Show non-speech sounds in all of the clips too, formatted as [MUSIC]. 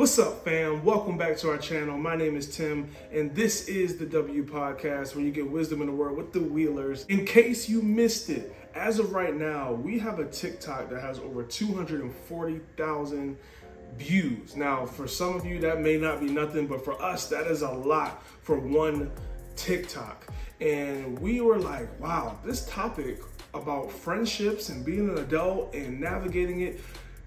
What's up, fam? Welcome back to our channel. My name is Tim, and this is the W Podcast where you get wisdom in the word with the Wheelers. In case you missed it, as of right now, we have a TikTok that has over 240,000 views. Now, for some of you, that may not be nothing, but for us, that is a lot for one TikTok. And we were like, wow, this topic about friendships and being an adult and navigating it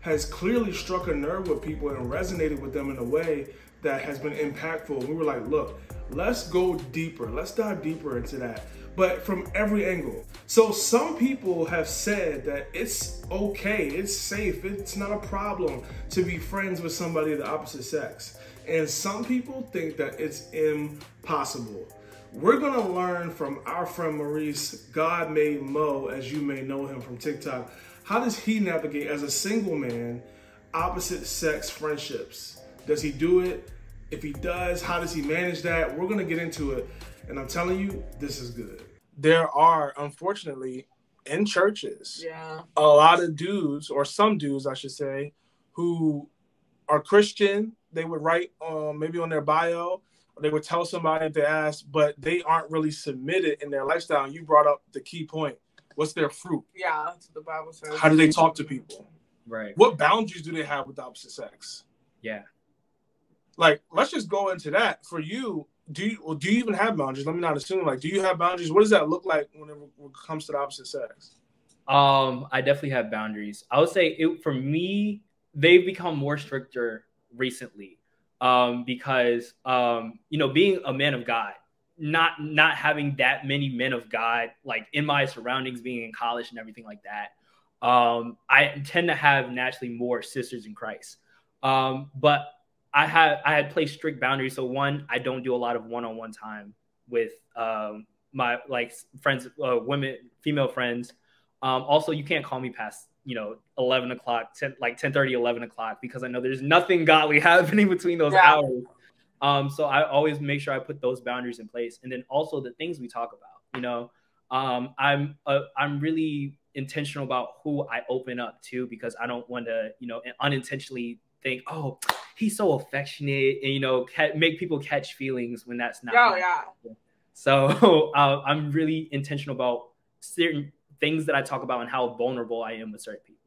has clearly struck a nerve with people and resonated with them in a way that has been impactful. We were like, look, let's go deeper. Let's dive deeper into that, but from every angle. So, some people have said that it's okay, it's safe, it's not a problem to be friends with somebody of the opposite sex. And some people think that it's impossible. We're gonna learn from our friend Maurice, God made Mo, as you may know him from TikTok, how does he navigate as a single man opposite sex friendships? Does he do it? If he does, how does he manage that? We're gonna get into it, and I'm telling you, this is good. There are, unfortunately, in churches, Yeah. a lot of dudes, or some dudes, I should say, who are Christian. They would write um, maybe on their bio, or they would tell somebody if they asked, but they aren't really submitted in their lifestyle. And you brought up the key point. What's their fruit? Yeah, that's what the Bible says. How do they talk to people? Right. What boundaries do they have with the opposite sex? Yeah. Like, let's just go into that. For you, do you well, do you even have boundaries? Let me not assume. Like, do you have boundaries? What does that look like when it, when it comes to the opposite sex? Um, I definitely have boundaries. I would say it for me, they've become more stricter recently. Um, because um, you know, being a man of God, not not having that many men of God like in my surroundings, being in college and everything like that. Um, I tend to have naturally more sisters in Christ. Um, but I had I had placed strict boundaries. So one, I don't do a lot of one-on-one time with um, my like friends, uh, women, female friends. Um, also, you can't call me past you know 11 o'clock, 10, like 10 30, 11 o'clock because I know there's nothing godly [LAUGHS] happening between those Yeah. hours. Um, so I always make sure I put those boundaries in place, and then also the things we talk about. You know, um, I'm uh, I'm really intentional about who I open up to because I don't want to you know unintentionally think, oh, he's so affectionate, and you know, ca- make people catch feelings when that's not. Oh my yeah. so [LAUGHS] uh, I'm really intentional about certain things that I talk about and how vulnerable I am with certain people.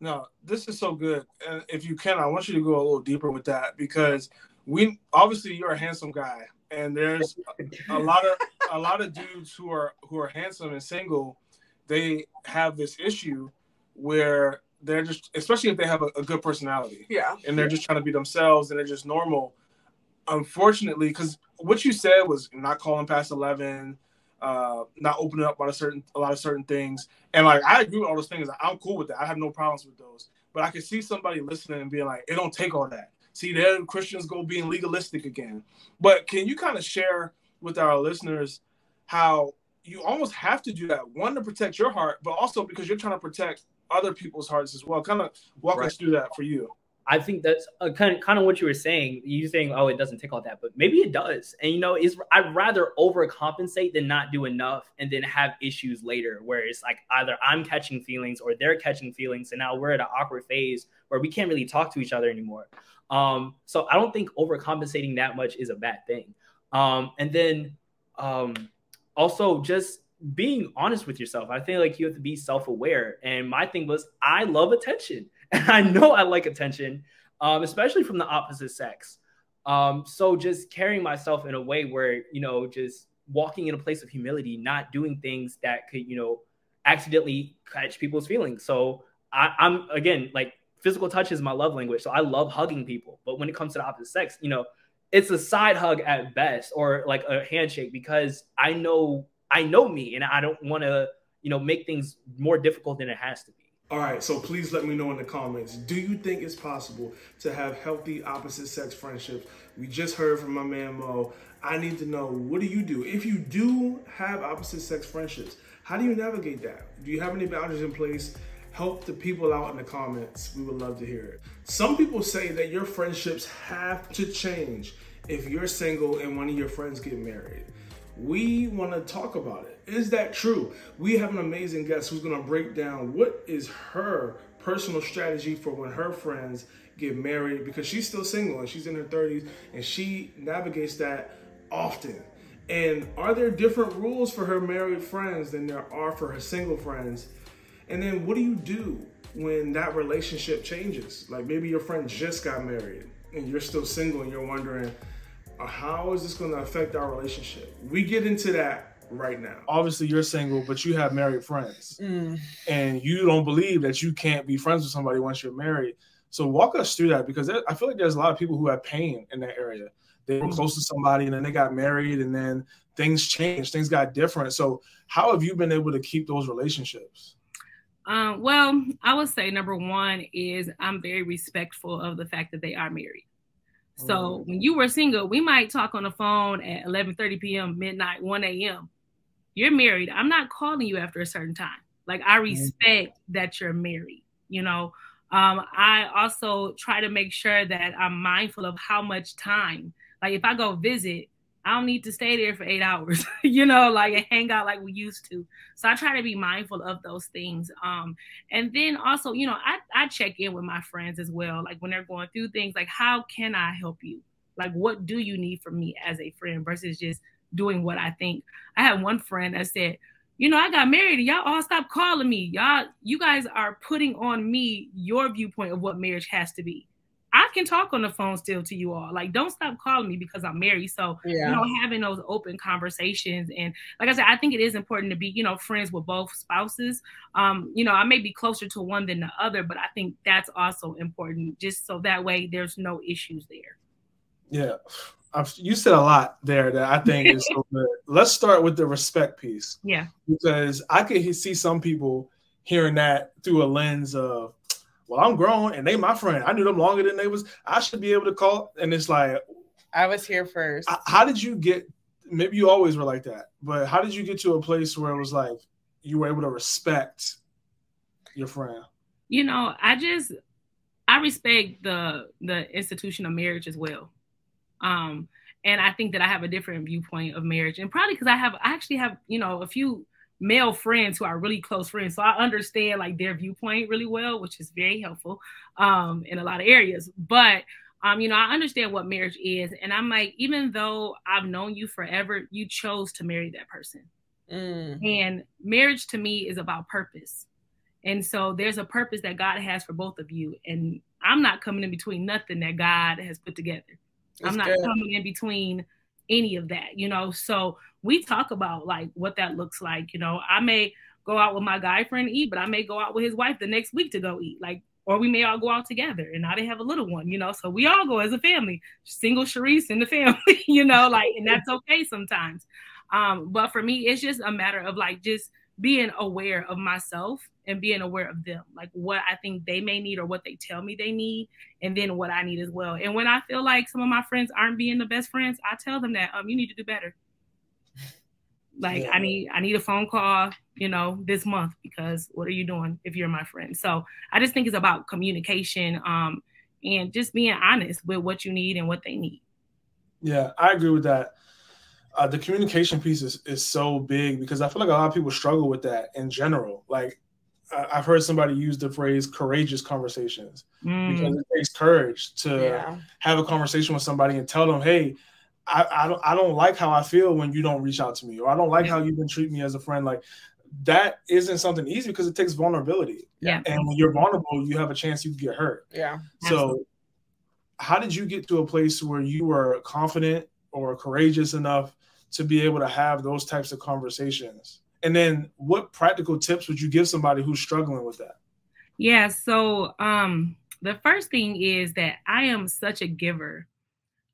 No, this is so good. And if you can, I want you to go a little deeper with that because we obviously you're a handsome guy, and there's a lot of a lot of dudes who are who are handsome and single. They have this issue where they're just, especially if they have a, a good personality, Yeah. and they're just trying to be themselves and they're just normal. Unfortunately, because what you said was not calling past eleven, uh, not opening up about a certain a lot of certain things, and like I agree with all those things. I'm cool with that. I have no problems with those. But I can see somebody listening and being like, it don't take all that. See, there Christians go being legalistic again. But can you kind of share with our listeners how you almost have to do that one to protect your heart, but also because you're trying to protect other people's hearts as well. Kind of walk Right. us through that for you. I think that's uh, kind of kind of what you were saying. You saying, "Oh, it doesn't take all that," but maybe it does. And you know, is I'd rather overcompensate than not do enough, and then have issues later where it's like either I'm catching feelings or they're catching feelings, and now we're at an awkward phase where we can't really talk to each other anymore. Um, so I don't think overcompensating that much is a bad thing. Um, and then um, also just being honest with yourself. I think like you have to be self-aware. And my thing was I love attention. [LAUGHS] And I know I like attention, um, especially from the opposite sex. Um, so just carrying myself in a way where, you know, just walking in a place of humility, not doing things that could, you know, accidentally catch people's feelings. So I, I'm again like physical touch is my love language. So I love hugging people. But when it comes to the opposite sex, you know, it's a side hug at best or like a handshake because I know I know me and I don't want to, you know, make things more difficult than it has to be. All right, so please let me know in the comments. Do you think it's possible to have healthy opposite sex friendships? We just heard from my man Mo. I need to know what do you do? If you do have opposite sex friendships, how do you navigate that? Do you have any boundaries in place? Help the people out in the comments. We would love to hear it. Some people say that your friendships have to change if you're single and one of your friends get married. We want to talk about it. Is that true? We have an amazing guest who's going to break down what is her personal strategy for when her friends get married because she's still single and she's in her 30s and she navigates that often. And are there different rules for her married friends than there are for her single friends? And then what do you do when that relationship changes? Like maybe your friend just got married and you're still single and you're wondering, uh, how is this going to affect our relationship? We get into that right now. Obviously, you're single, but you have married friends, mm. and you don't believe that you can't be friends with somebody once you're married. So walk us through that because I feel like there's a lot of people who have pain in that area. They were close to somebody and then they got married and then things changed, things got different. So how have you been able to keep those relationships? Um, well, I would say number one is I'm very respectful of the fact that they are married. So mm. when you were single, we might talk on the phone at 11:30 p.m., midnight, 1 a.m. You're married. I'm not calling you after a certain time. Like I mm. respect mm. that you're married. You know, um, I also try to make sure that I'm mindful of how much time. Like if I go visit, I don't need to stay there for eight hours, [LAUGHS] you know, like hang out like we used to. So I try to be mindful of those things. Um, and then also, you know, I, I check in with my friends as well. Like when they're going through things, like how can I help you? Like what do you need from me as a friend versus just doing what I think. I had one friend that said, you know, I got married and y'all all stop calling me. Y'all, you guys are putting on me your viewpoint of what marriage has to be. Can talk on the phone still to you all. Like, don't stop calling me because I'm married. So, yeah. you know, having those open conversations. And like I said, I think it is important to be, you know, friends with both spouses. Um, you know, I may be closer to one than the other, but I think that's also important just so that way there's no issues there. Yeah. I've, you said a lot there that I think is so [LAUGHS] good. Let's start with the respect piece. Yeah. Because I could see some people hearing that through a lens of, well, I'm grown and they my friend. I knew them longer than they was. I should be able to call. And it's like, I was here first. How did you get? Maybe you always were like that, but how did you get to a place where it was like you were able to respect your friend? You know, I just I respect the the institution of marriage as well. Um, and I think that I have a different viewpoint of marriage, and probably because I have I actually have you know a few male friends who are really close friends. So I understand like their viewpoint really well, which is very helpful um, in a lot of areas. But um, you know, I understand what marriage is, and I'm like, even though I've known you forever, you chose to marry that person. Mm. And marriage to me is about purpose. And so there's a purpose that God has for both of you. And I'm not coming in between nothing that God has put together. That's I'm not good. coming in between any of that, you know. So we talk about like what that looks like. You know, I may go out with my guy friend eat, but I may go out with his wife the next week to go eat. Like, or we may all go out together. And now they have a little one, you know. So we all go as a family, single Sharice in the [LAUGHS] family, you know, like, and that's okay sometimes. Um, but for me, it's just a matter of like just being aware of myself and being aware of them, like what I think they may need or what they tell me they need, and then what I need as well. And when I feel like some of my friends aren't being the best friends, I tell them that um you need to do better. Like yeah. I need I need a phone call, you know, this month because what are you doing if you're my friend? So I just think it's about communication um and just being honest with what you need and what they need. Yeah, I agree with that. Uh, the communication piece is, is so big because I feel like a lot of people struggle with that in general. Like I've heard somebody use the phrase courageous conversations mm. because it takes courage to yeah. have a conversation with somebody and tell them, hey, I, I, don't I don't like how I feel when you don't reach out to me, or I don't like how you've been treating me as a friend. Like that isn't something easy because it takes vulnerability. Yeah. And when you're vulnerable, you have a chance you can get hurt. Yeah. So Absolutely. how did you get to a place where you were confident or courageous enough to be able to have those types of conversations? And then what practical tips would you give somebody who's struggling with that? Yeah, so um the first thing is that I am such a giver.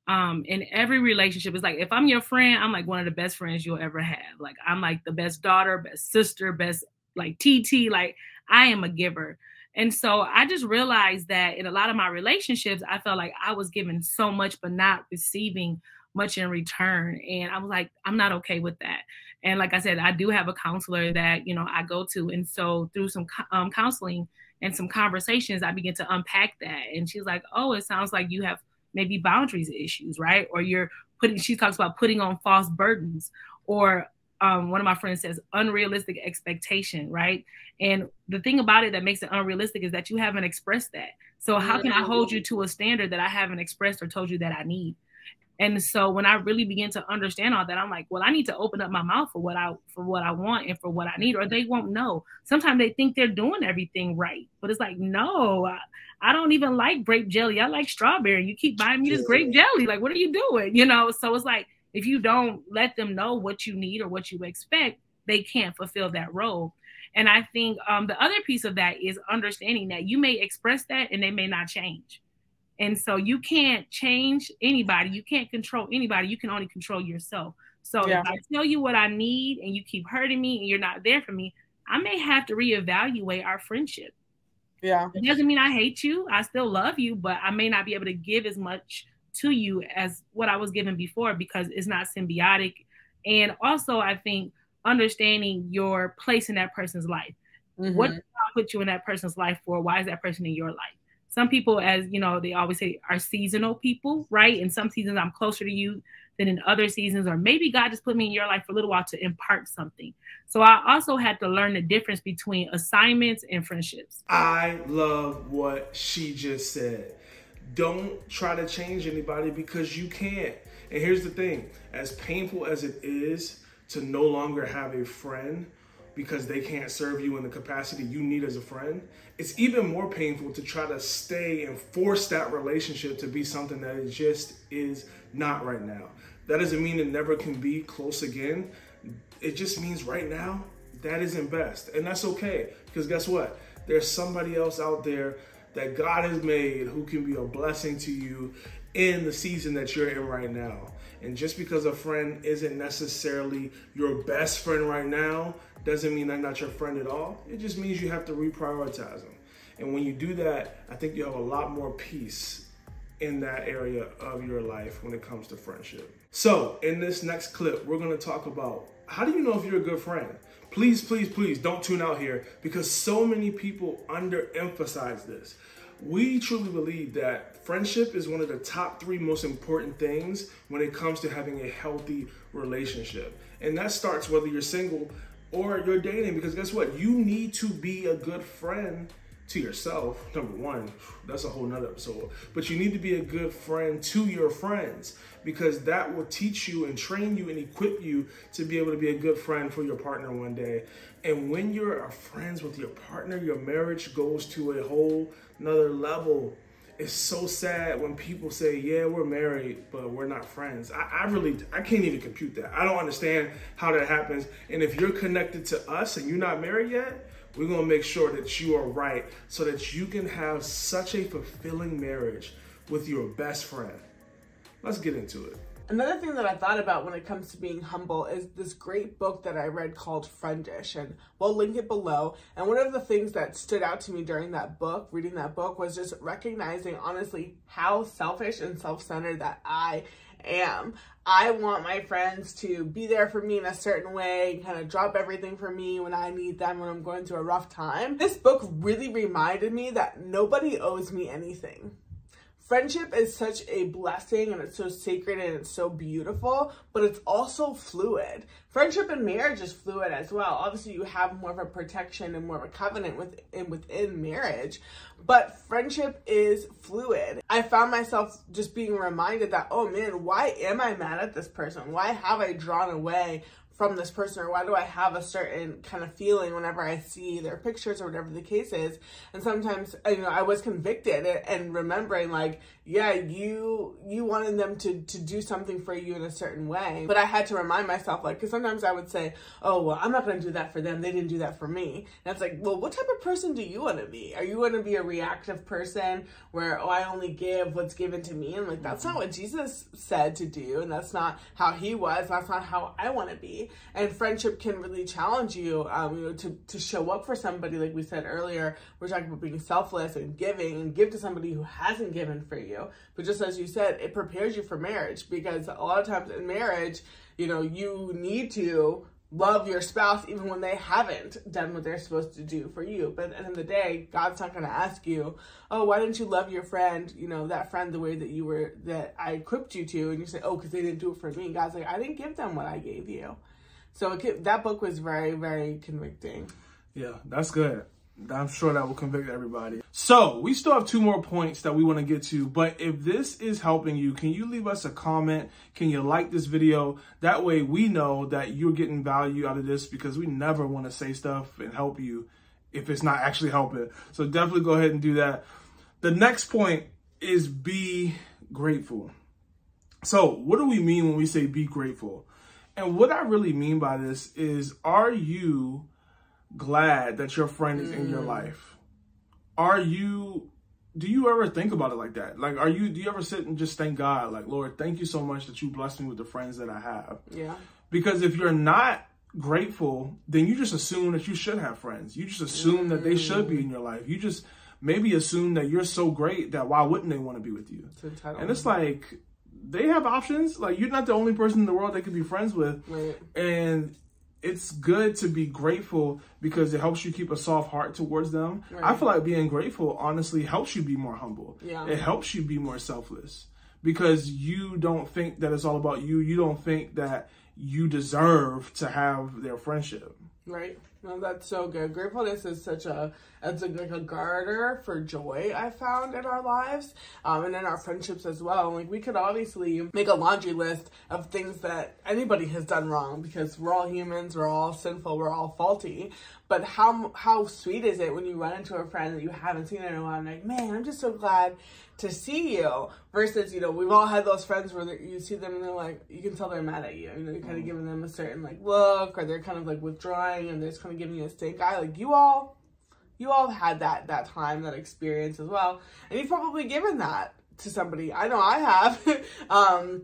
Um, in every relationship, it's like if I'm your friend, I'm like one of the best friends you'll ever have. Like I'm like the best daughter, best sister, best like TT. Like I am a giver. And so I just realized that in a lot of my relationships, I felt like I was giving so much, but not receiving much in return. And I was like, I'm not okay with that. And like I said, I do have a counselor that, you know, I go to. And so through some um, counseling and some conversations, I begin to unpack that. And she's like, oh, it sounds like you have maybe boundaries issues, right? Or you're putting, she talks about putting on false burdens or um, one of my friends says unrealistic expectation, right? And the thing about it that makes it unrealistic is that you haven't expressed that. So how can I hold you to a standard that I haven't expressed or told you that I need? And so when I really begin to understand all that, I'm like, well, I need to open up my mouth for what I for what I want and for what I need, or they won't know. Sometimes they think they're doing everything right, but it's like, no, I, I don't even like grape jelly. I like strawberry. You keep buying me this grape jelly. Like, what are you doing? You know, so it's like if you don't let them know what you need or what you expect, they can't fulfill that role. And I think um, the other piece of that is understanding that you may express that and they may not change. And so you can't change anybody. You can't control anybody. You can only control yourself. So yeah. if I tell you what I need and you keep hurting me and you're not there for me, I may have to reevaluate our friendship. Yeah. It doesn't mean I hate you. I still love you, but I may not be able to give as much to you as what I was given before because it's not symbiotic. And also, I think understanding your place in that person's life. Mm-hmm. What did God put you in that person's life for? Why is that person in your life? Some people, as you know, they always say are seasonal people, right? In some seasons, I'm closer to you than in other seasons, or maybe God just put me in your life for a little while to impart something. So I also had to learn the difference between assignments and friendships. I love what she just said don't try to change anybody because you can't. And here's the thing as painful as it is to no longer have a friend because they can't serve you in the capacity you need as a friend, it's even more painful to try to stay and force that relationship to be something that it just is not right now. That doesn't mean it never can be close again. It just means right now that isn't best. And that's okay because guess what? There's somebody else out there that God has made who can be a blessing to you in the season that you're in right now. And just because a friend isn't necessarily your best friend right now doesn't mean they're not your friend at all. It just means you have to reprioritize them. And when you do that, I think you have a lot more peace in that area of your life when it comes to friendship. So, in this next clip, we're to talk about how do you know if you're a good friend? Please, please, please don't tune out here because so many people underemphasize this. We truly believe that friendship is one of the top three most important things when it comes to having a healthy relationship. And that starts whether you're single or you're dating because guess what? You need to be a good friend to yourself, number one, that's a whole nother episode. But you need to be a good friend to your friends because that will teach you and train you and equip you to be able to be a good friend for your partner one day. And when you're friends with your partner, your marriage goes to a whole nother level. It's so sad when people say, yeah, we're married, but we're not friends. I, I really, I can't even compute that. I don't understand how that happens. And if you're connected to us and you're not married yet, we're to make sure that you are right so that you can have such a fulfilling marriage with your best friend. Let's get into it. Another thing that I thought about when it comes to being humble is this great book that I read called Friendish, and we'll link it below. And one of the things that stood out to me during that book, reading that book, was just recognizing honestly how selfish and self centered that I am. I want my friends to be there for me in a certain way, kind of drop everything for me when I need them when I'm going through a rough time. This book really reminded me that nobody owes me anything friendship is such a blessing and it's so sacred and it's so beautiful, but it's also fluid. Friendship and marriage is fluid as well. Obviously, you have more of a protection and more of a covenant within within marriage, but friendship is fluid. I found myself just being reminded that, oh man, why am I mad at this person? Why have I drawn away from this person or why do I have a certain kind of feeling whenever I see their pictures or whatever the case is. And sometimes, you know, I was convicted and remembering like, yeah, you, you wanted them to, to do something for you in a certain way. But I had to remind myself like, cause sometimes I would say, oh, well, I'm not going to do that for them. They didn't do that for me. And it's like, well, what type of person do you want to be? Are you going to be a reactive person where, oh, I only give what's given to me? And like, that's not what Jesus said to do. And that's not how he was. That's not how I want to be and friendship can really challenge you, um, you know, to, to show up for somebody, like we said earlier, we're talking about being selfless and giving and give to somebody who hasn't given for you. But just as you said, it prepares you for marriage because a lot of times in marriage, you know, you need to love your spouse even when they haven't done what they're supposed to do for you. But at the end of the day, God's not going to ask you, oh, why didn't you love your friend, you know, that friend the way that you were, that I equipped you to? And you say, oh, because they didn't do it for me. God's like, I didn't give them what I gave you So it, that book was very, very convicting. Yeah, that's good. I'm sure that will convict everybody. So we still have two more points that we want to get to, but if this is helping you, can you leave us a comment? Can you like this video? That way we know that you're getting value out of this because we never want to say stuff and help you if it's not actually helping. So definitely go ahead and do that. The next point is be grateful. So what do we mean when we say be grateful? And what I really mean by this is, are you glad that your friend is in your mm. life? Are you do you ever think about it like that? Like are you do you ever sit and just thank God like, Lord, thank you so much that you blessed me with the friends that I have? Yeah. Because if you're not grateful, then you just assume that you should have friends. You just assume mm. that they should be in your life. You just maybe assume that you're so great that why wouldn't they want to be with you? It's and it's like they have options. Like you're not the only person in the world they could be friends with. Right. And it's good to be grateful because it helps you keep a soft heart towards them. Right. I feel like being grateful honestly helps you be more humble. Yeah. It helps you be more selfless because you don't think that it's all about you. You don't think that you deserve to have their friendship. Right. No, that's so good. Gratefulness is such a it's like a garter for joy I found in our lives, um, and in our friendships as well. Like we could obviously make a laundry list of things that anybody has done wrong because we're all humans, we're all sinful, we're all faulty. But how how sweet is it when you run into a friend that you haven't seen in a while and like, man, I'm just so glad to see you. Versus, you know, we've all had those friends where you see them and they're like, you can tell they're mad at you. You know, you're kind of giving them a certain like look, or they're kind of like withdrawing and they're just kind of giving you a stink eye. Like you all, you all had that that time, that experience as well, and you've probably given that to somebody. I know I have. [LAUGHS] um,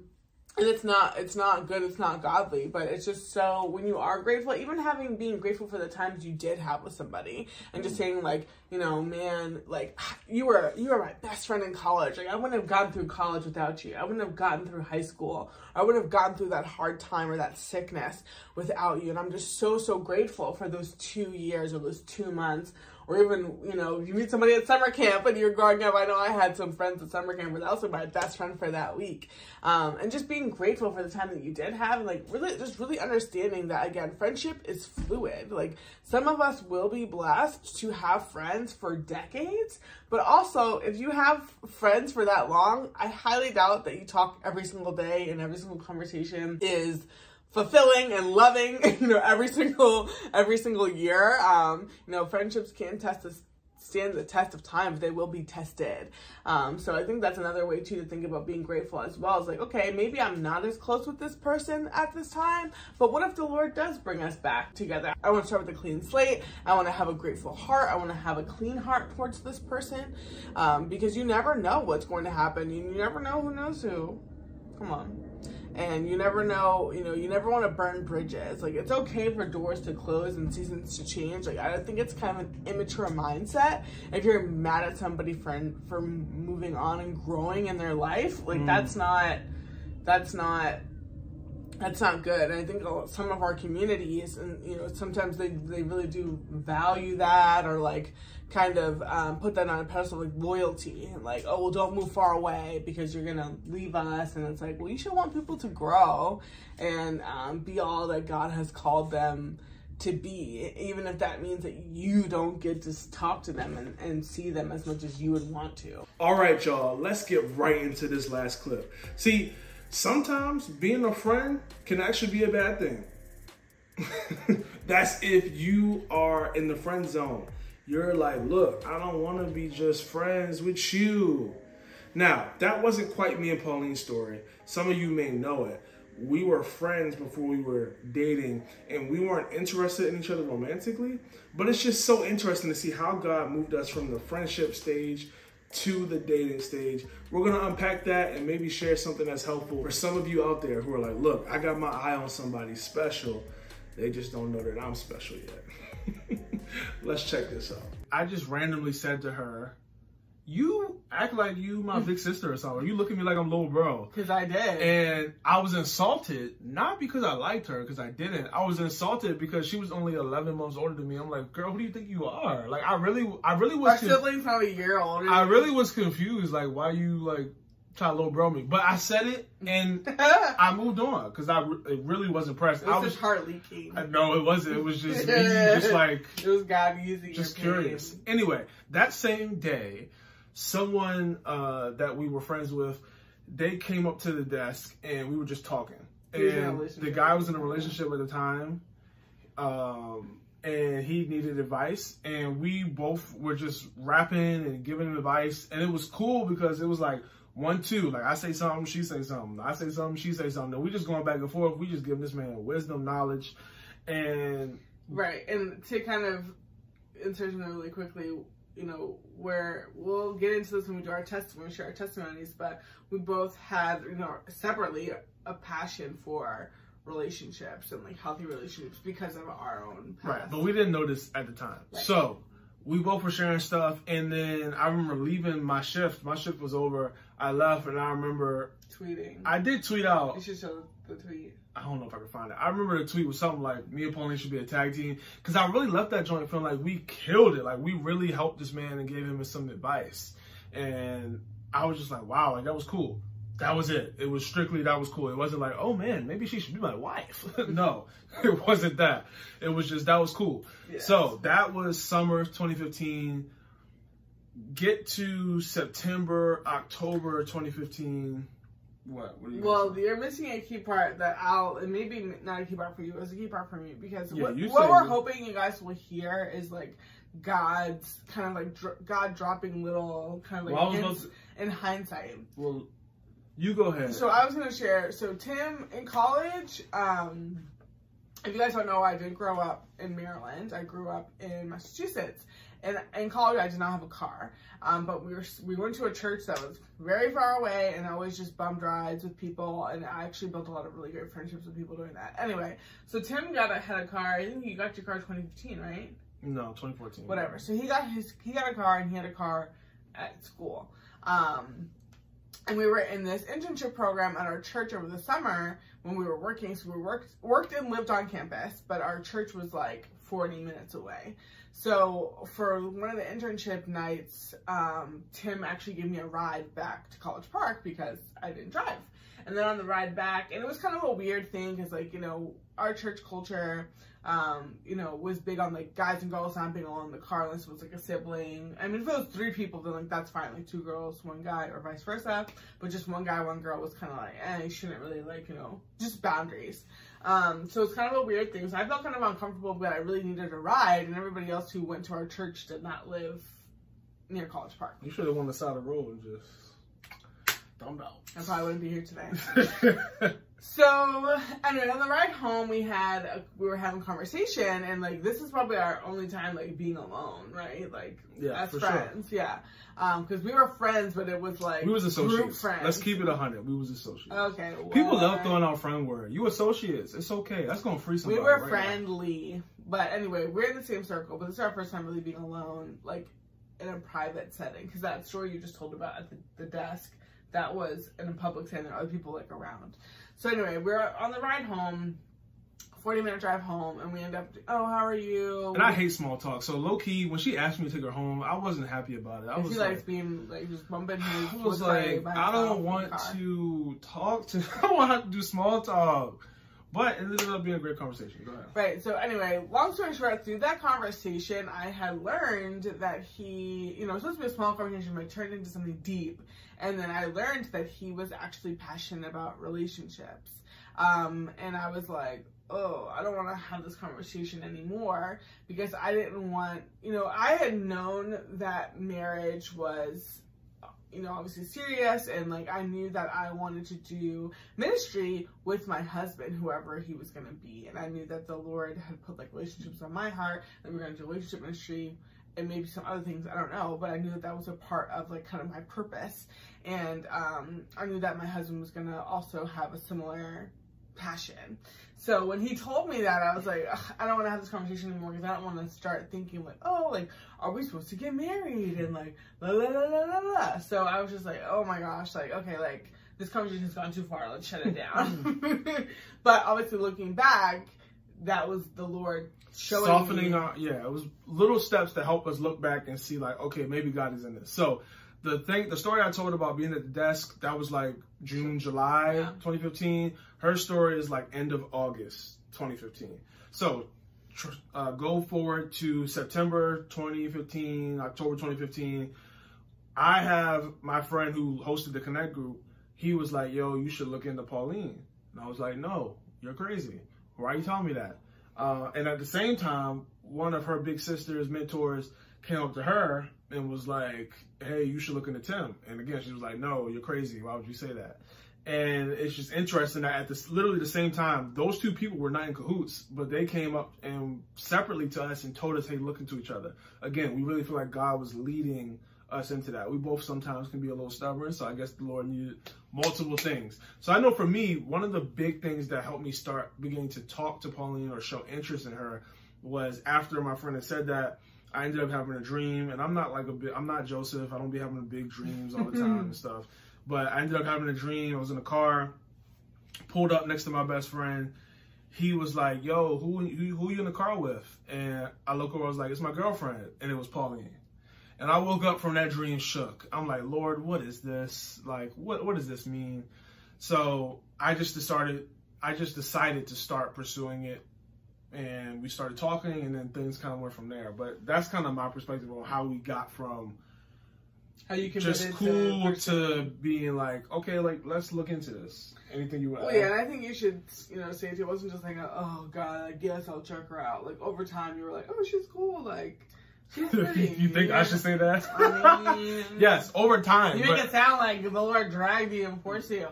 and it's not it's not good it's not godly but it's just so when you are grateful even having being grateful for the times you did have with somebody and just mm. saying like you know man like [SIGHS] you were you were my best friend in college. Like i wouldn't have gotten through college without you. I wouldn't have gotten through high school. I wouldn't have gotten through that hard time or that sickness without you. And i'm just so so grateful for those two years or those two months or even, you know, you meet somebody at summer camp and you're growing up. I know I had some friends at summer camp, but that also my best friend for that week. Um, and just being grateful for the time that you did have, and like really, just really understanding that again, friendship is fluid. Like some of us will be blessed to have friends for decades, but also if you have friends for that long, I highly doubt that you talk every single day and every single conversation is fulfilling and loving, [LAUGHS] you know, every single every single year. Um, you know, friendships can test the stand the test of time, but they will be tested. Um, so I think that's another way too to think about being grateful as well. It's like, okay, maybe I'm not as close with this person at this time, but what if the Lord does bring us back together? I want to start with a clean slate. I want to have a grateful heart. I want to have a clean heart towards this person, um, because you never know what's going to happen. You never know who knows who. Come on and you never know you know you never want to burn bridges. Like it's okay for doors to close and seasons to change. Like i think it's kind of an immature mindset if you're mad at somebody for for moving on and growing in their life. Like mm. that's not that's not that's not good. And I think some of our communities, and you know, sometimes they they really do value that, or like kind of um, put that on a pedestal, like loyalty, and like, oh, well, don't move far away because you're gonna leave us. And it's like, well, you should want people to grow and um, be all that God has called them to be, even if that means that you don't get to talk to them and, and see them as much as you would want to. All right, y'all, let's get right into this last clip. See sometimes being a friend can actually be a bad thing. [LAUGHS] That's if you are in the friend zone. You're like, look, I don't want to be just friends with you. Now, that wasn't quite me and Pauline's story. Some of you may know it. We were friends before we were dating, and we weren't interested in each other romantically. But it's just so interesting to see how God moved us from the friendship stage to the dating stage. We're gonna unpack that and maybe share something that's helpful for some of you out there who are like, look, I got my eye on somebody special. They just don't know that I'm special yet. [LAUGHS] Let's check this out. I just randomly said to her, you act like you my big sister or something. You look at me like I'm little bro. Cause I did. And I was insulted, not because I liked her, because I didn't. I was insulted because she was only 11 months older than me. I'm like, girl, who do you think you are? Like, I really, I really was. My sibling's probably a year older. I really was confused. Like, why you like try to low bro me. But I said it and [LAUGHS] I moved on because I it really was impressed. It was I was just heart leaking. I- no, it wasn't. It was just me, [LAUGHS] just like It was God using just your pain. curious. Anyway, that same day, someone uh, that we were friends with, they came up to the desk and we were just talking. He in a And the guy was in a relationship at the time, um, and he needed advice. And we both were just rapping and giving him advice, and it was cool because it was like one two. Like I say something, she say something. I say something, she say something. And we just going back and forth. We just giving this man wisdom, knowledge, and Right, and to kind of insert in really quickly, you know, where we'll get into this when we do our testimony, share our testimonies, but we both had, you know, separately a passion for relationships and like healthy relationships because of our own past. Right, but we didn't know this at the time. Right. So we both were sharing stuff, and then I remember leaving my shift. My shift was over. I left, and I remember tweeting. I did tweet out. you should show the tweet. I don't know if I can find it. I remember the tweet was something like me and Pauline should be a tag team because I really left that joint feeling like we killed it. Like we really helped this man and gave him some advice, and I was just like, wow, like that was cool. That was it. It was strictly that was cool. It wasn't like, oh man, maybe she should be my wife. [LAUGHS] no, [LAUGHS] it wasn't that. It was just that was cool. Yes. So that was summer 2015. Get to September, October 2015. What? what Well, say? you're missing a key part that I'll, and maybe not a key part for you, it's a key part for me because Yeah, what, what we're hoping you guys will hear is like God's kind of like dr- God dropping little kind of like Well, hints supposed in hindsight. Well, you go ahead. So I was gonna share. So Tim in college, um, if you guys don't know, I did grow up in Maryland. I grew up in Massachusetts, and in college I did not have a car. Um, but we were we went to a church that was very far away, and I always just bummed rides with people, and I actually built a lot of really great friendships with people doing that. Anyway, so Tim got a had a car. I think you got your car 2015, right? no, 2014. whatever. So he got his he got a car and he had a car at school. Um, and we were in this internship program at our church over the summer when we were working. So we worked worked and lived on campus, but our church was like 40 minutes away. So for one of the internship nights, um, Tim actually gave me a ride back to College Park because I didn't drive. And then on the ride back, and it was kind of a weird thing because like you know our church culture um, you know, was big on like guys and girls not being alone the car unless it was like a sibling. I mean, if it was three people, then like that's fine, like two girls, one guy, or vice versa. But just one guy, one girl was kind of like, eh, you shouldn't really like, you know, just boundaries. Um, so it's kind of a weird thing. So I felt kind of uncomfortable, but I really needed a ride, and everybody else who went to our church did not live near College Park. You should have won the side of the road and just dumbed I probably wouldn't be here today. [LAUGHS] So anyway, on the ride home, we had a, we were having conversation, and like this is probably our only time like being alone, right? Like Yeah, as for sure. friends, yeah. Um, because we were friends, but it was like we was group associates. friends. Let's keep it hundred. We was associates. Okay. People love throwing out friend word. You associates. It's okay. That's gonna free We were right now. friendly, but anyway, we're in the same circle. But this is our first time really being alone, like in a private setting. Because that story you just told about at the, the desk, that was in a public setting. Other people like around. So anyway, we're on the ride home, forty minute drive home, and we end up. Oh, how are you? And I hate small talk. So low key, when she asked me to take her home, I wasn't happy about it. I was she like, likes being like just bumping. I was like, I don't want to talk to. [LAUGHS] I don't want to do small talk. But it ended up being a great conversation. Go ahead. Right. So anyway, long story short, through that conversation, I had learned that he, you know, it was supposed to be a small conversation, but it turned into something deep. And then I learned that he was actually passionate about relationships. Um, and I was like, oh, I don't want to have this conversation anymore because I didn't want, you know, I had known that marriage was, you know, obviously serious and like I knew that I wanted to do ministry with my husband, whoever he was to be. And I knew that the Lord had put like relationships on my heart that we were to do relationship ministry and maybe some other things, I don't know, but I knew that that was a part of like kind of my purpose. And um, I knew that my husband was to also have a similar passion. So when he told me that, I was like, I don't want to have this conversation anymore because I don't want to start thinking like, oh, like, are we supposed to get married and like, la la la la la la. So I was just like, oh my gosh, like, okay, like this conversation has gone too far. Let's shut it down. [LAUGHS] but obviously, looking back, that was the Lord showing softening me. our yeah it was little steps to help us look back and see like okay maybe god is in this so the thing the story i told about being at the desk that was like june july Yeah. 2015 her story is like end of august 2015 so tr- uh, go forward to september 2015 october 2015 i have my friend who hosted the connect group. He was like yo you should look into pauline. And i was like no you're crazy. Why are you telling me that? Uh, and at the same time, one of her big sister's mentors came up to her and was like, "Hey, you should look into Tim." And again, she was like, "No, you're crazy. Why would you say that?" And it's just interesting that at this literally the same time, those two people were not in cahoots, but they came up and separately to us and told us, "Hey, look into each other." Again, we really feel like God was leading us into that. We both sometimes can be a little stubborn, so I guess the Lord needed multiple things. So I know for me, one of the big things that helped me start beginning to talk to Pauline or show interest in her was after my friend had said that, I ended up having a dream, and I'm not like a bit, I'm not Joseph. I don't be having big dreams all the mm-hmm. time and stuff. But I ended up having a dream. I was in a car, pulled up next to my best friend. He was like, "Yo, who who, who you in the car with?" And I look over, I was like, "It's my girlfriend," and it was Pauline. And I woke up from that dream shook. I'm like, Lord, what is this? Like, what what does this mean? So I just decided, I just decided to start pursuing it, and we started talking, and then things kind of went from there. But that's kind of my perspective on how we got from How you committed just cool to, to being like, okay, like let's look into this. Anything you want? Well, yeah, and I think you should, you know, say it. Wasn't just like, a, oh god, I guess I'll check her out. Like over time, you were like, oh, she's cool. Like [LAUGHS] she's pretty. you think I should say that? I mean, [LAUGHS] yes, over time. You make it sound like the Lord dragged you and forced you.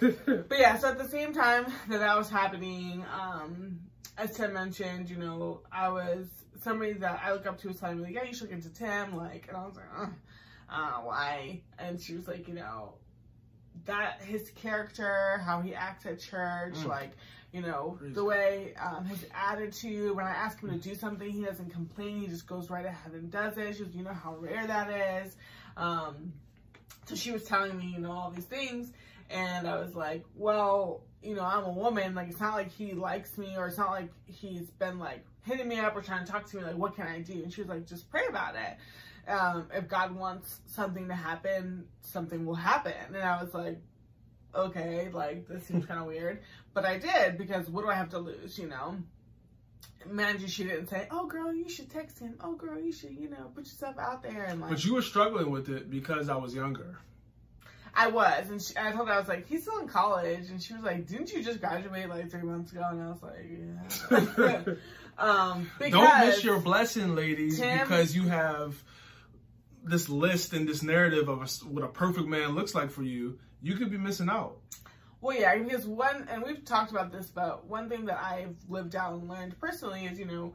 but- [LAUGHS] But yeah, so at the same time that that was happening, um, as Tim mentioned, you know, I was somebody that I look up to was telling me like, yeah, you should look into Tim, like, and I was like, uh, uh, why? And she was like, you know, that his character, how he acts at church, Mm. like, you know, Crazy. the way um, his attitude. When I ask him to do something, he doesn't complain. He just goes right ahead and does it. She was, you know, how rare that is. Um, so she was telling me, you know, all these things. And I was like, well, you know, I'm a woman. Like, it's not like he likes me or it's not like he's been like hitting me up or trying to talk to me. Like, what can I do? And she was like, just pray about it. Um, if God wants something to happen, something will happen. And I was like, okay, like, this seems [LAUGHS] kind of weird. But I did because what do I have to lose, you know? Mind you, she didn't say, oh, girl, you should text him. Oh, girl, you should, you know, put yourself out there. And like, But you were struggling with it because I was younger. I was, and she, I told her I was like, he's still in college, and she was like, didn't you just graduate like three months ago? And I was like, yeah. [LAUGHS] um, Don't miss your blessing, ladies, Tim- because you have this list and this narrative of a, what a perfect man looks like for you. You could be missing out. Well, yeah, because one, and we've talked about this, but one thing that I've lived out and learned personally is, you know,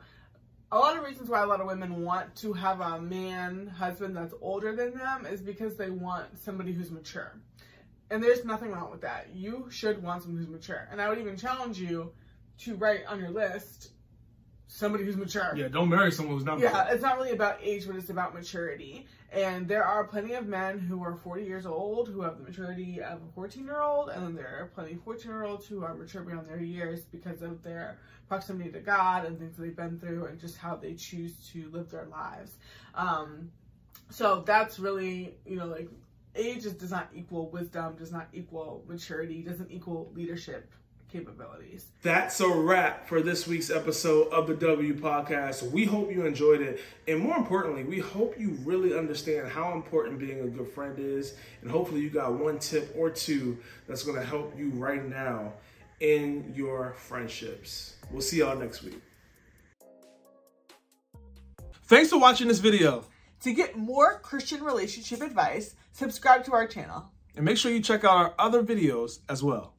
a lot of reasons why a lot of women want to have a man husband that's older than them is because they want somebody who's mature. And there's nothing wrong with that. You should want someone who's mature. And I would even challenge you to write on your list somebody who's mature. Yeah, don't marry someone who's not. Yeah, it's not really about age, but it's about maturity. And there are plenty of men who are 40 years old who have the maturity of a 14 year old, and then there are plenty of 14 year olds who are mature beyond their years because of their proximity to God and things that they've been through and just how they choose to live their lives. Um, so that's really, you know, like age is, does not equal wisdom, does not equal maturity, doesn't equal leadership capabilities. That's a wrap for this week's episode of the W Podcast. We hope you enjoyed it. And more importantly, we hope you really understand how important being a good friend is. And hopefully, you got one tip or two that's going to help you right now in your friendships. We'll see y'all next week. Thanks for watching this video. To get more Christian relationship advice, subscribe to our channel. And make sure you check out our other videos as well.